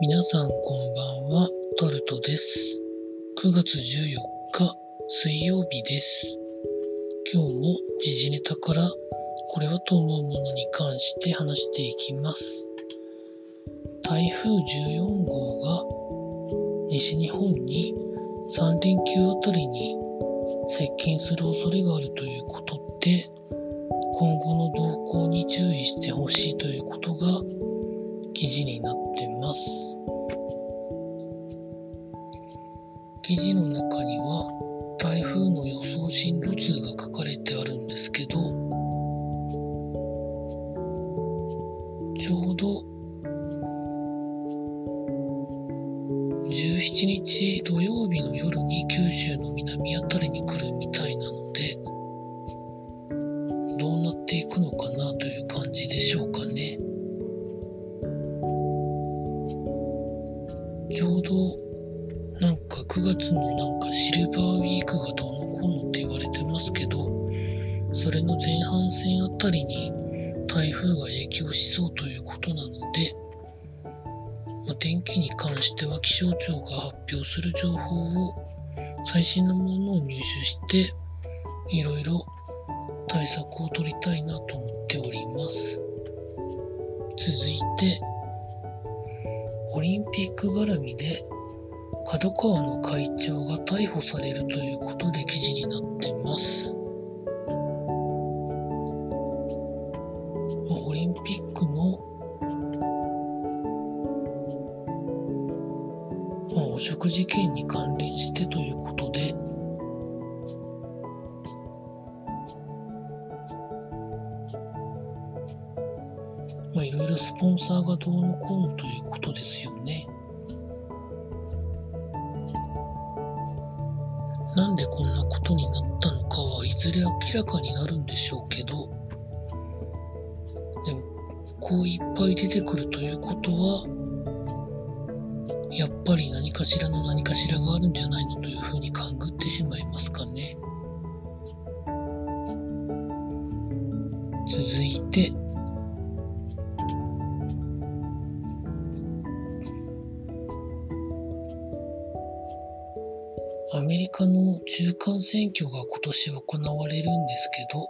皆さんこんばんは、タルトです。9月14日水曜日です。今日も時事ネタからこれはと思うものに関して話していきます。台風14号が西日本に3連休あたりに接近する恐れがあるということで、今後の動向に注意してほしいということが記事になってます。記事の中には台風の予想進路図が書かれてあるんですけど、ちょうど17日土曜日の夜に九州の南あたりに来るみたいなので、どうなっていくのかなという感じでしょうかね。月のなんかシルバーウィークがどうのこうのって言われてますけど、それの前半戦あたりに台風が影響しそうということなので、まあ、天気に関しては気象庁が発表する情報を最新のものを入手して、いろいろ対策を取りたいなと思っております。続いて、オリンピック絡みで角川の会長が逮捕されるということで記事になってます。まあオリンピックの、まあ、汚職事件に関連してということで、まあ、いろいろスポンサーがどうのこうのということですよね。なんでこんなことになったのかはいずれ明らかになるんでしょうけど、でも、こういっぱい出てくるということは、やっぱり何かしらの何かしらがあるんじゃないのというふうに勘ぐってしまいますかね。続いて、アメリカの中間選挙が今年行われるんですけど、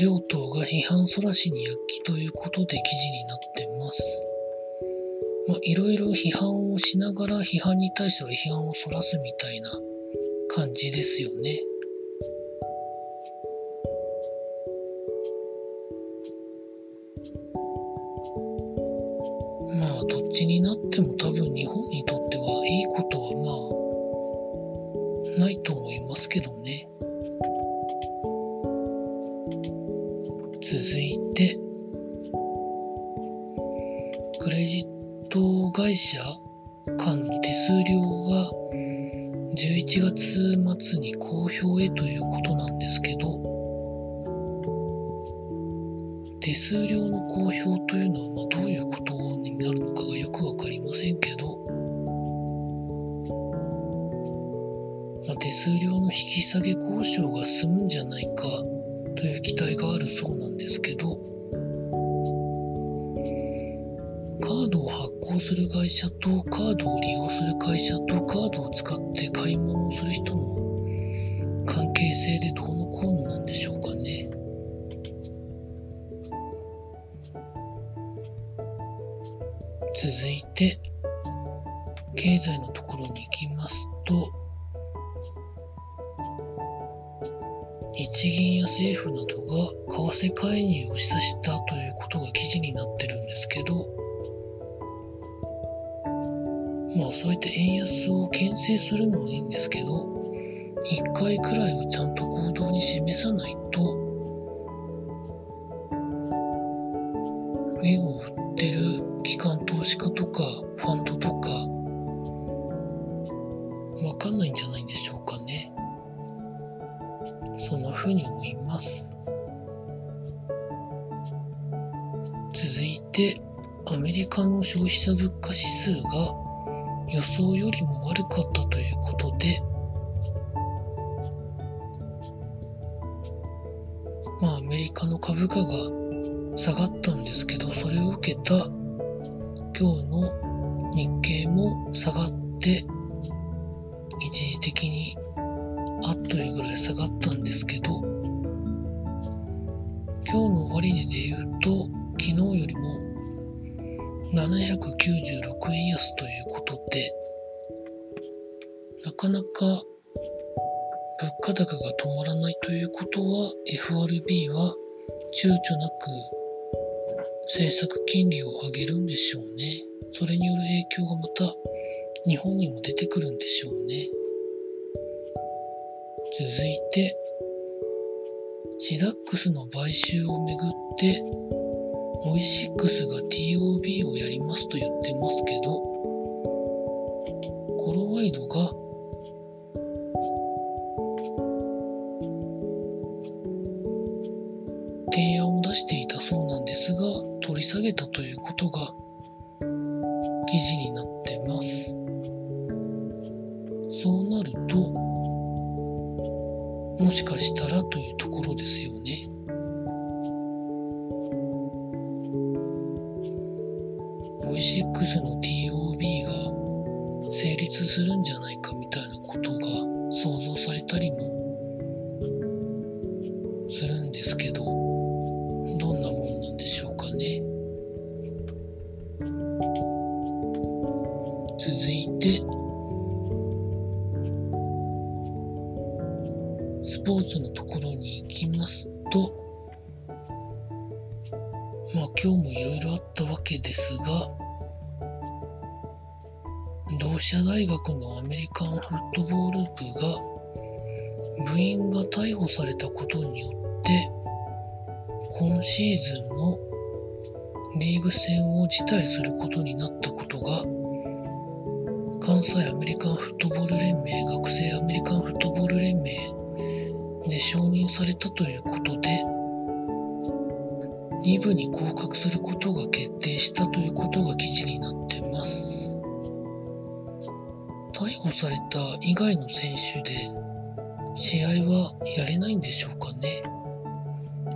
両党が批判そらしに躍起ということで記事になってます。まあ、いろいろ批判をしながら批判に対しては批判をそらすみたいな感じですよね。まあ、どっちになっても多分日本にとってはいいことはまあ、ないと思いますけどね。続いて、クレジット会社間の手数料が11月末に公表へということなんですけど、手数料の公表というのはまどういうことになるのかがよくわかりませんけど、まあ、手数料の引き下げ交渉が済むんじゃないかという期待があるそうなんですけど、カードを発行する会社とカードを利用する会社とカードを使って買い物をする人の関係性でどうのこうのなんでしょうかね。続いて、経済の日銀や政府などが為替介入を示唆したということが記事になってるんですけど、まあそうやって円安を牽制するのはいいんですけど、一回くらいはちゃんと行動に示さないと、円を売ってる機関投資家とかファンドとか、わかんないんじゃないんでしょうか。ね。そんな風に思います。続いて、アメリカの消費者物価指数が予想よりも悪かったということで、まあアメリカの株価が下がったんですけど、それを受けた今日の日経も下がって一時的にあっというぐらい下がったんですけど今日の終値で言うと昨日よりも796円安ということでなかなか物価高が止まらないということは FRB は躊躇なく政策金利を上げるんでしょうね。それによる影響がまた日本にも出てくるんでしょうね。続いて、シダックスの買収をめぐって、オイシックスが TOB をやりますと言ってますけど、コロワイドが提案を出していたそうなんですが、取り下げたということが記事になってます。そうなると、もしかしたらというところですよね。オイシックスの TOB が成立するんじゃないかみたいなことが想像されたりもするんですけどどんなもんなんでしょうかね、続いて、スポーツのところに行きますと、まあ今日もいろいろあったわけですが、同志社大学のアメリカンフットボール部が部員が逮捕されたことによって今シーズンのリーグ戦を辞退することになったことが関西アメリカンフットボール連盟学生アメリカンフットボール連盟で承認されたということで2部に降格することが決定したということが記事になってます。逮捕された以外の選手で試合はやれないんでしょうかね。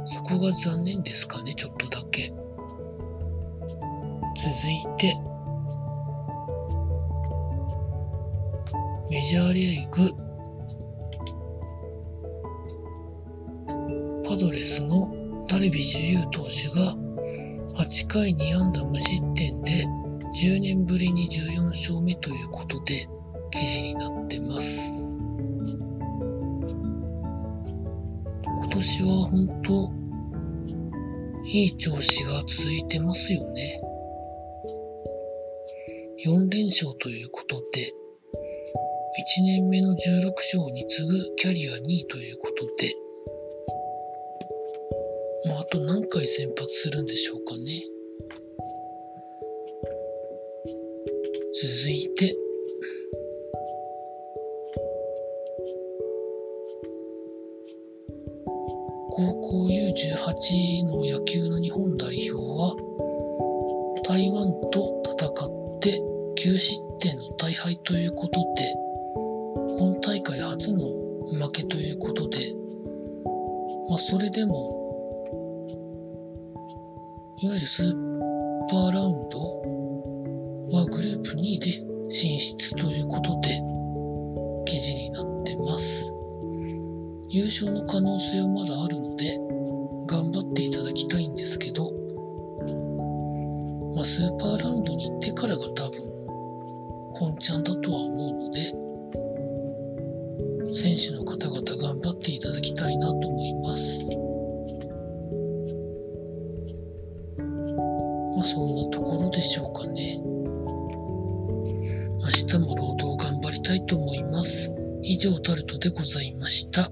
そこが残念ですかねちょっとだけ。続いてメジャーリーグドレスのダルビッシュ有投手が8回2安打無失点で10年ぶりに14勝目ということで記事になってます。今年は本当いい調子が続いてますよね。4連勝ということで1年目の16勝に次ぐキャリア2位ということで、と何回先発するんでしょうかね。続いて、高校 U18 の野球の日本代表は台湾と戦って9失点の大敗ということで今大会初の負けということで、まあ、それでも、いわゆるスーパーラウンドはグループ2位で進出ということで、記事になってます。優勝の可能性はまだあるので、頑張っていただきたいんですけど、まあ、スーパーラウンドに行ってからが多分、本ちゃんだとは思うので、選手の方々頑張っていただきたいなと思います。まあそんなところでしょうかね。明日も労働頑張りたいと思います。以上タルトでございました。